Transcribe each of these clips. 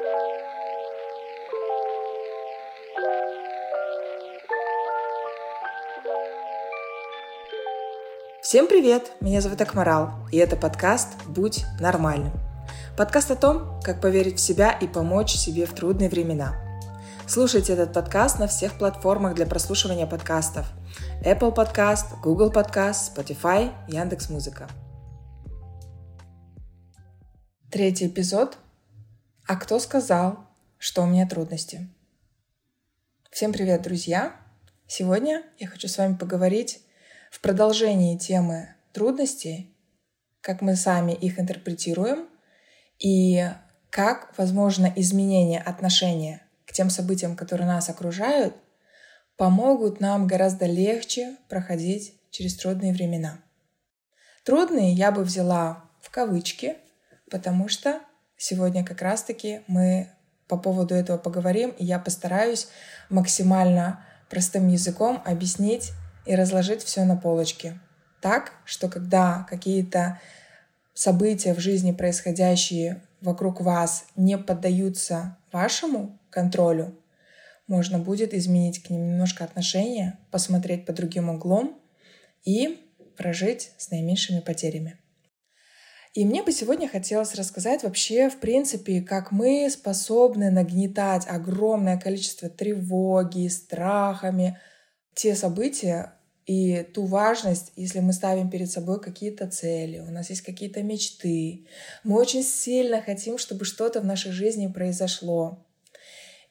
Всем привет! Меня зовут Акмарал, и это подкаст «Будь нормальным». Подкаст о том, как поверить в себя и помочь себе в трудные времена. Слушайте этот подкаст на всех платформах для прослушивания подкастов. Apple Podcast, Google Podcast, Spotify, Яндекс.Музыка. Третий эпизод. А кто сказал, что у меня трудности? Всем привет, друзья! Сегодня я хочу с вами поговорить в продолжении темы трудностей, как мы сами их интерпретируем и как, возможно, изменение отношения к тем событиям, которые нас окружают, помогут нам гораздо легче проходить через трудные времена. Трудные я бы взяла в кавычки, потому что сегодня как раз-таки мы по поводу этого поговорим, и я постараюсь максимально простым языком объяснить, и разложить все на полочке. Так, что когда какие-то события в жизни, происходящие вокруг вас, не поддаются вашему контролю, можно будет изменить к ним немножко отношение, посмотреть под другим углом и прожить с наименьшими потерями. И мне бы сегодня хотелось рассказать вообще, в принципе, как мы способны нагнетать огромное количество тревоги, страхами, те события, и ту важность, если мы ставим перед собой какие-то цели, у нас есть какие-то мечты, мы очень сильно хотим, чтобы что-то в нашей жизни произошло.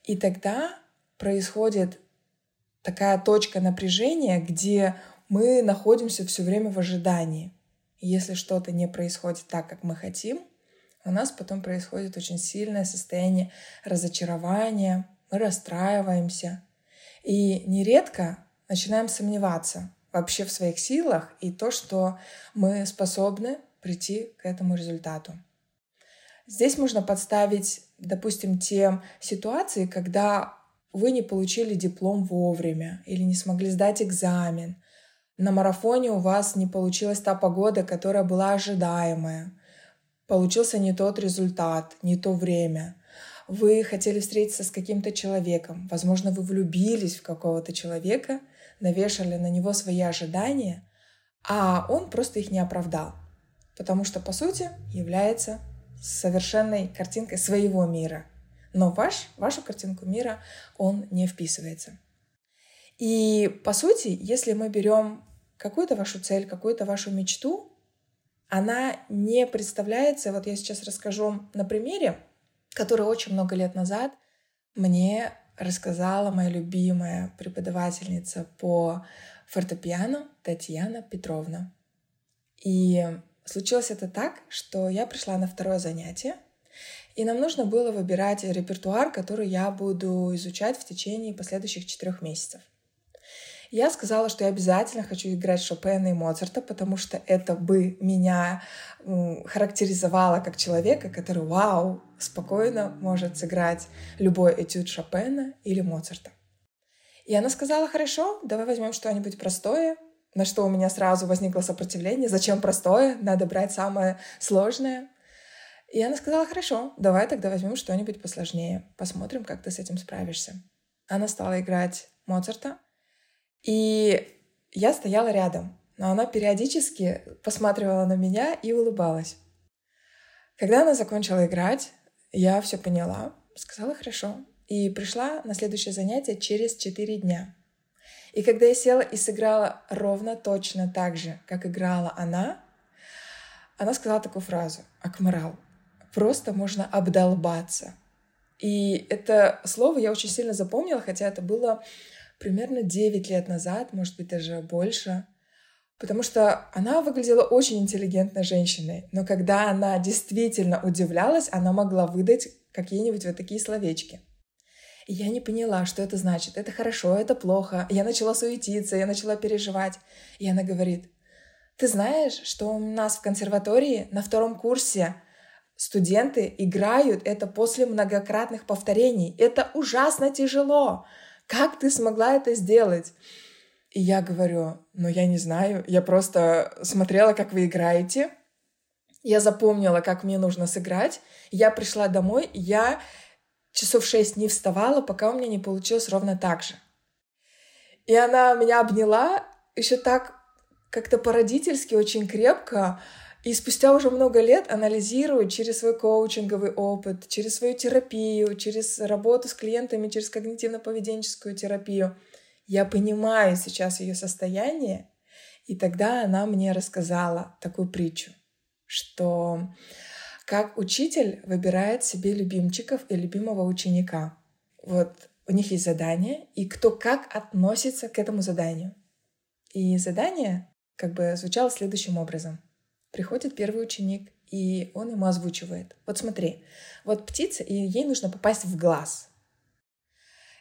И тогда происходит такая точка напряжения, где мы находимся все время в ожидании. Если что-то не происходит так, как мы хотим, у нас потом происходит очень сильное состояние разочарования, мы расстраиваемся. И нередко начинаем сомневаться вообще в своих силах и то, что мы способны прийти к этому результату. Здесь можно подставить, допустим, те ситуации, когда вы не получили диплом вовремя или не смогли сдать экзамен. На марафоне у вас не получилась та погода, которая была ожидаемая. Получился не тот результат, не то время. Вы хотели встретиться с каким-то человеком. Возможно, вы влюбились в какого-то человека — навешали на него свои ожидания, а он просто их не оправдал, потому что, по сути, является совершенной картинкой своего мира. Но ваш, вашу картинку мира он не вписывается. И, по сути, если мы берем какую-то вашу цель, какую-то вашу мечту, она не представляется, вот я сейчас расскажу на примере, который очень много лет назад мне рассказала моя любимая преподавательница по фортепиано Татьяна Петровна. И случилось это так, что я пришла на второе занятие, и нам нужно было выбирать репертуар, который я буду изучать в течение последующих четырех месяцев. Я сказала, что я обязательно хочу играть Шопена и Моцарта, потому что это бы меня характеризовало как человека, который, вау, спокойно может сыграть любой этюд Шопена или Моцарта. И она сказала, хорошо, давай возьмем что-нибудь простое, на что у меня сразу возникло сопротивление. Зачем простое? Надо брать самое сложное. И она сказала, хорошо, давай тогда возьмем что-нибудь посложнее. Посмотрим, как ты с этим справишься. Она стала играть Моцарта. И я стояла рядом, но она периодически посматривала на меня и улыбалась. Когда она закончила играть, я все поняла, сказала хорошо, и пришла на следующее занятие через четыре дня. И когда я села и сыграла ровно точно так же, как играла она, она сказала такую фразу «Акмарал, просто можно обдолбаться». И это слово я очень сильно запомнила, хотя это было примерно 9 лет назад, может быть, даже больше. Потому что она выглядела очень интеллигентной женщиной, но когда она действительно удивлялась, она могла выдать какие-нибудь вот такие словечки. И я не поняла, что это значит. Это хорошо, это плохо. Я начала суетиться, я начала переживать. И она говорит, ты знаешь, что у нас в консерватории на втором курсе студенты играют это после многократных повторений. Это ужасно тяжело. Как ты смогла это сделать? И я говорю, ну я не знаю, я просто смотрела, как вы играете, я запомнила, как мне нужно сыграть, я пришла домой, я часов шесть не вставала, пока у меня не получилось ровно так же. И она меня обняла еще так как-то по-родительски, очень крепко, и спустя уже много лет анализирую через свой коучинговый опыт, через свою терапию, через работу с клиентами, через когнитивно-поведенческую терапию, я понимаю сейчас ее состояние, и тогда она мне рассказала такую притчу, что как учитель выбирает себе любимчиков и любимого ученика. Вот у них есть задание, и кто как относится к этому заданию. И задание как бы звучало следующим образом. Приходит первый ученик, и он ему озвучивает. Вот смотри, вот птица, и ей нужно попасть в глаз.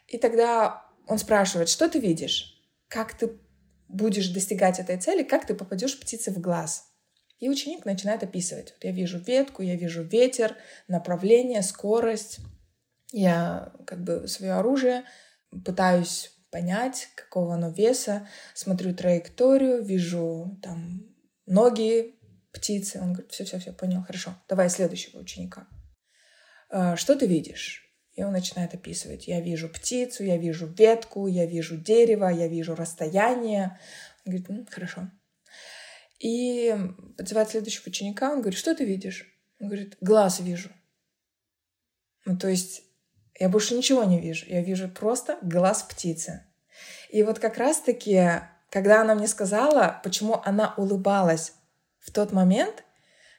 И тогда он спрашивает, что ты видишь? Как ты будешь достигать этой цели? Как ты попадешь птице в глаз? И ученик начинает описывать. Вот я вижу ветку, я вижу ветер, направление, скорость. Я как бы свое оружие пытаюсь понять, какого оно веса, смотрю траекторию, вижу там ноги птицы. Он говорит, все-все-все, понял, хорошо, давай следующего ученика. «А, что ты видишь? И он начинает описывать. Я вижу птицу, я вижу ветку, я вижу дерево, я вижу расстояние. Он говорит, ну, хорошо. И подзывает следующего ученика, он говорит, что ты видишь? Он говорит, глаз вижу. Ну, то есть я больше ничего не вижу. Я вижу просто глаз птицы. И вот как раз-таки, когда она мне сказала, почему она улыбалась в тот момент,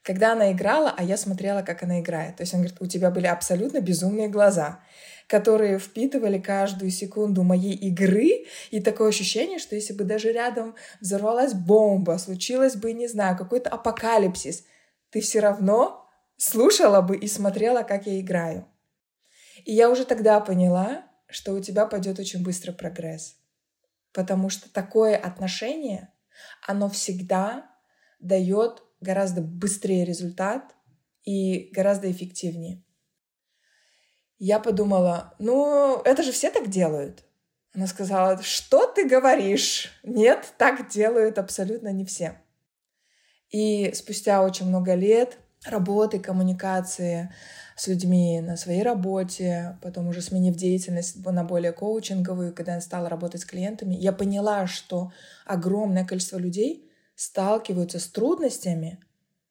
когда она играла, а я смотрела, как она играет. То есть он говорит, у тебя были абсолютно безумные глаза, которые впитывали каждую секунду моей игры, и такое ощущение, что если бы даже рядом взорвалась бомба, случилось бы, не знаю, какой-то апокалипсис, ты все равно слушала бы и смотрела, как я играю. И я уже тогда поняла, что у тебя пойдет очень быстро прогресс. Потому что такое отношение, оно всегда дает гораздо быстрее результат и гораздо эффективнее. Я подумала, ну, это же все так делают. Она сказала, что ты говоришь? Нет, так делают абсолютно не все. И спустя очень много лет работы, коммуникации с людьми на своей работе, потом уже сменив деятельность на более коучинговую, когда я стала работать с клиентами, я поняла, что огромное количество людей сталкиваются с трудностями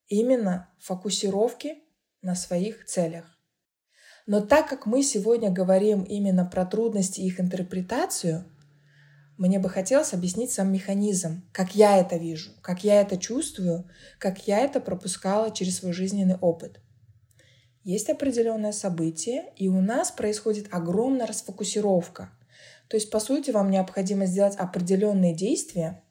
именно фокусировки на своих целях. Но так как мы сегодня говорим именно про трудности и их интерпретацию, мне бы хотелось объяснить сам механизм, как я это вижу, как я это чувствую, как я это пропускала через свой жизненный опыт. Есть определенное событие, и у нас происходит огромная расфокусировка. То есть, по сути, вам необходимо сделать определенные действия,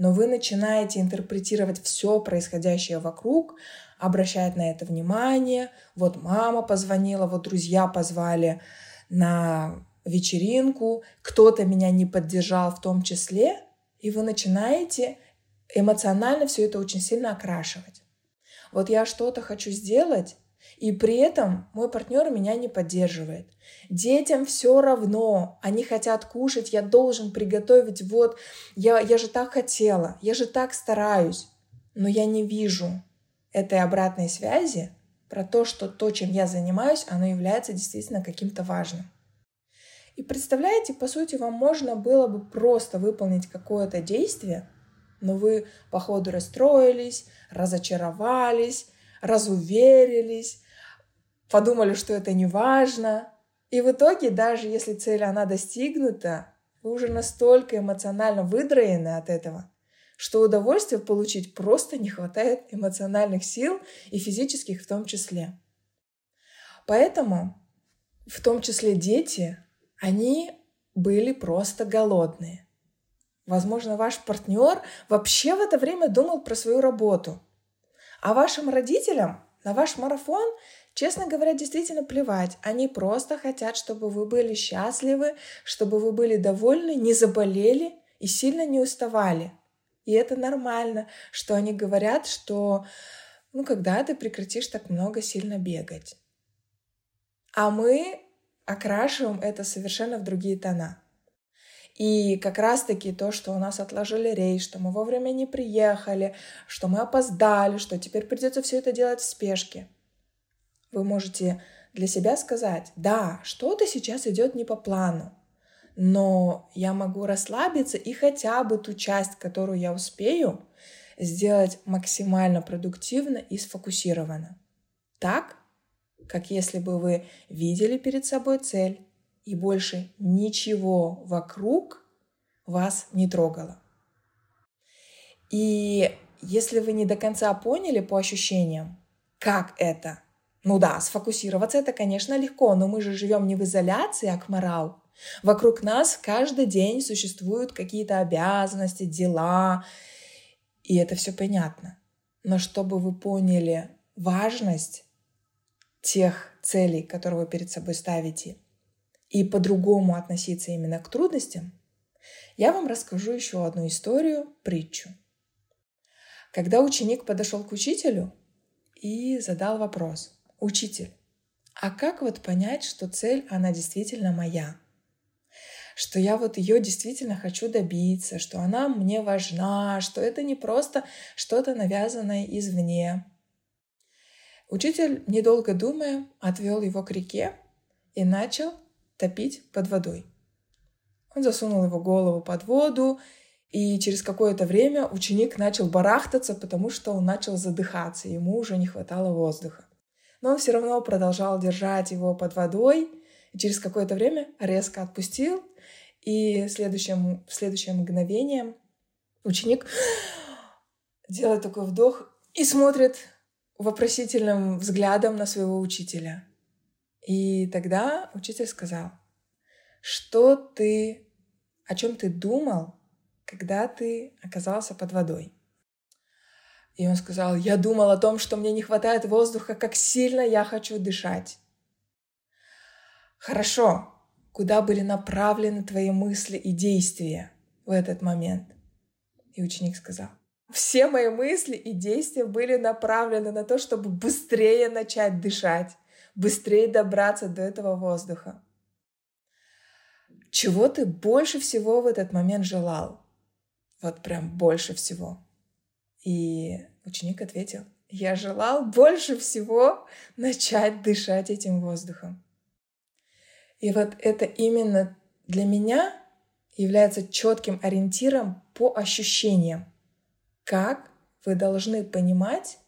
но вы начинаете интерпретировать все происходящее вокруг, обращать на это внимание. Вот мама позвонила, вот друзья позвали на вечеринку, кто-то меня не поддержал в том числе, и вы начинаете эмоционально все это очень сильно окрашивать. Вот я что-то хочу сделать, и при этом мой партнер меня не поддерживает. Детям все равно, они хотят кушать, я должен приготовить, вот, я, я же так хотела, я же так стараюсь, но я не вижу этой обратной связи про то, что то, чем я занимаюсь, оно является действительно каким-то важным. И представляете, по сути, вам можно было бы просто выполнить какое-то действие, но вы по ходу расстроились, разочаровались, разуверились, подумали, что это не важно. И в итоге, даже если цель она достигнута, вы уже настолько эмоционально выдроены от этого, что удовольствия получить просто не хватает эмоциональных сил и физических в том числе. Поэтому в том числе дети они были просто голодные. Возможно, ваш партнер вообще в это время думал про свою работу. А вашим родителям на ваш марафон, честно говоря, действительно плевать. Они просто хотят, чтобы вы были счастливы, чтобы вы были довольны, не заболели и сильно не уставали. И это нормально, что они говорят, что ну когда ты прекратишь так много сильно бегать. А мы окрашиваем это совершенно в другие тона. И как раз-таки то, что у нас отложили рейс, что мы вовремя не приехали, что мы опоздали, что теперь придется все это делать в спешке. Вы можете для себя сказать, да, что-то сейчас идет не по плану, но я могу расслабиться и хотя бы ту часть, которую я успею, сделать максимально продуктивно и сфокусированно. Так, как если бы вы видели перед собой цель, и больше ничего вокруг вас не трогало. И если вы не до конца поняли по ощущениям, как это, ну да, сфокусироваться это, конечно, легко, но мы же живем не в изоляции, а к морал. Вокруг нас каждый день существуют какие-то обязанности, дела, и это все понятно. Но чтобы вы поняли важность тех целей, которые вы перед собой ставите, и по-другому относиться именно к трудностям, я вам расскажу еще одну историю, притчу. Когда ученик подошел к учителю и задал вопрос, «Учитель, а как вот понять, что цель, она действительно моя?» что я вот ее действительно хочу добиться, что она мне важна, что это не просто что-то навязанное извне. Учитель, недолго думая, отвел его к реке и начал топить под водой. Он засунул его голову под воду, и через какое-то время ученик начал барахтаться, потому что он начал задыхаться, ему уже не хватало воздуха. Но он все равно продолжал держать его под водой, и через какое-то время резко отпустил, и в следующем, в следующее мгновение ученик делает такой вдох и смотрит вопросительным взглядом на своего учителя. И тогда учитель сказал, что ты, о чем ты думал, когда ты оказался под водой? И он сказал, я думал о том, что мне не хватает воздуха, как сильно я хочу дышать. Хорошо, куда были направлены твои мысли и действия в этот момент? И ученик сказал, все мои мысли и действия были направлены на то, чтобы быстрее начать дышать, быстрее добраться до этого воздуха. Чего ты больше всего в этот момент желал? Вот прям больше всего. И ученик ответил, я желал больше всего начать дышать этим воздухом. И вот это именно для меня является четким ориентиром по ощущениям. Как вы должны понимать,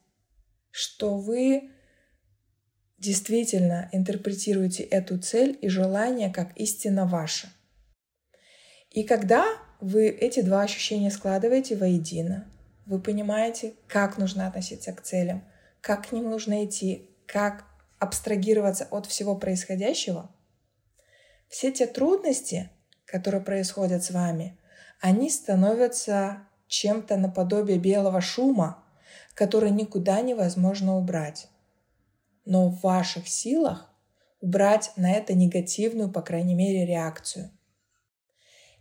что вы действительно интерпретируете эту цель и желание как истинно ваше. И когда вы эти два ощущения складываете воедино, вы понимаете, как нужно относиться к целям, как к ним нужно идти, как абстрагироваться от всего происходящего – все те трудности, которые происходят с вами, они становятся чем-то наподобие белого шума, который никуда невозможно убрать. Но в ваших силах убрать на это негативную, по крайней мере, реакцию.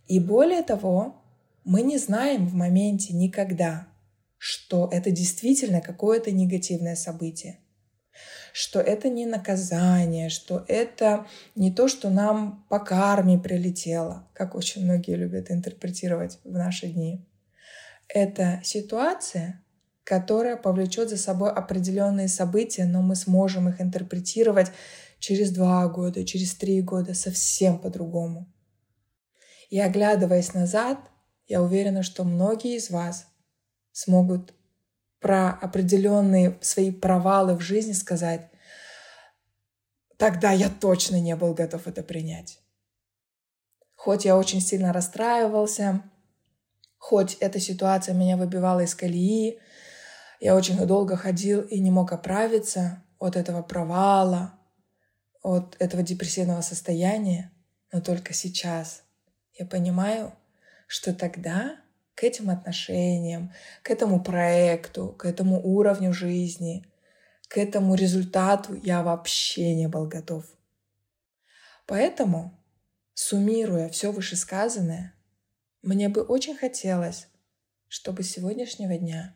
И более того, мы не знаем в моменте никогда, что это действительно какое-то негативное событие что это не наказание, что это не то, что нам по карме прилетело, как очень многие любят интерпретировать в наши дни. Это ситуация, которая повлечет за собой определенные события, но мы сможем их интерпретировать через два года, через три года совсем по-другому. И оглядываясь назад, я уверена, что многие из вас смогут про определенные свои провалы в жизни сказать, тогда я точно не был готов это принять. Хоть я очень сильно расстраивался, хоть эта ситуация меня выбивала из колеи, я очень долго ходил и не мог оправиться от этого провала, от этого депрессивного состояния, но только сейчас я понимаю, что тогда к этим отношениям, к этому проекту, к этому уровню жизни, к этому результату я вообще не был готов. Поэтому, суммируя все вышесказанное, мне бы очень хотелось, чтобы с сегодняшнего дня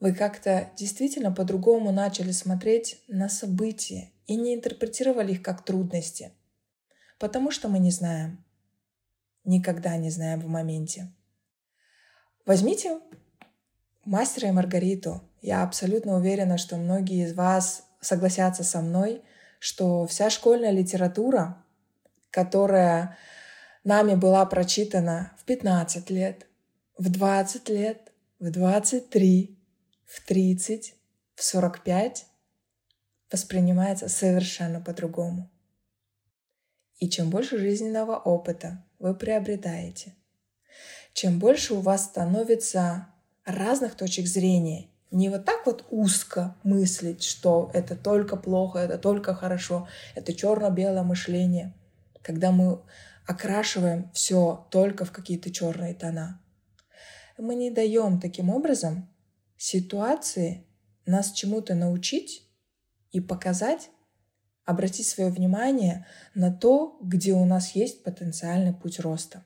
вы как-то действительно по-другому начали смотреть на события и не интерпретировали их как трудности, потому что мы не знаем, никогда не знаем в моменте. Возьмите мастера и Маргариту. Я абсолютно уверена, что многие из вас согласятся со мной, что вся школьная литература, которая нами была прочитана в 15 лет, в 20 лет, в 23, в 30, в 45, воспринимается совершенно по-другому. И чем больше жизненного опыта вы приобретаете, чем больше у вас становится разных точек зрения, не вот так вот узко мыслить, что это только плохо, это только хорошо, это черно-белое мышление, когда мы окрашиваем все только в какие-то черные тона. Мы не даем таким образом ситуации нас чему-то научить и показать, обратить свое внимание на то, где у нас есть потенциальный путь роста.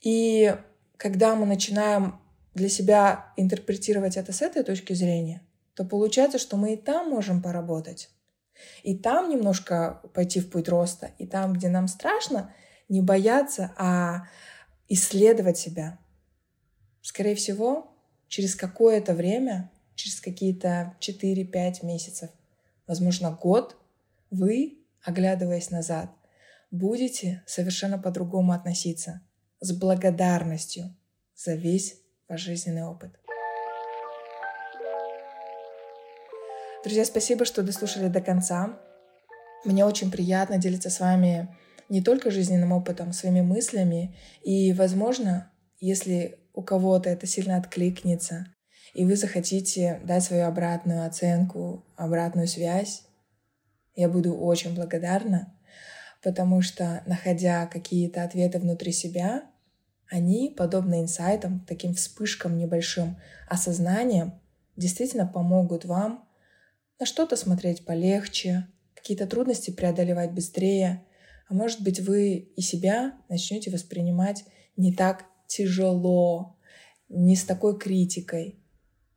И когда мы начинаем для себя интерпретировать это с этой точки зрения, то получается, что мы и там можем поработать. И там немножко пойти в путь роста, и там, где нам страшно, не бояться, а исследовать себя. Скорее всего, через какое-то время, через какие-то 4-5 месяцев, возможно, год, вы, оглядываясь назад, будете совершенно по-другому относиться, с благодарностью за весь ваш жизненный опыт. Друзья, спасибо, что дослушали до конца. Мне очень приятно делиться с вами не только жизненным опытом, своими мыслями. И, возможно, если у кого-то это сильно откликнется, и вы захотите дать свою обратную оценку, обратную связь, я буду очень благодарна, потому что, находя какие-то ответы внутри себя, они, подобно инсайтам, таким вспышкам небольшим осознанием, действительно помогут вам на что-то смотреть полегче, какие-то трудности преодолевать быстрее, а может быть вы и себя начнете воспринимать не так тяжело, не с такой критикой.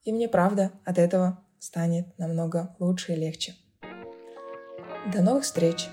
И мне правда от этого станет намного лучше и легче. До новых встреч!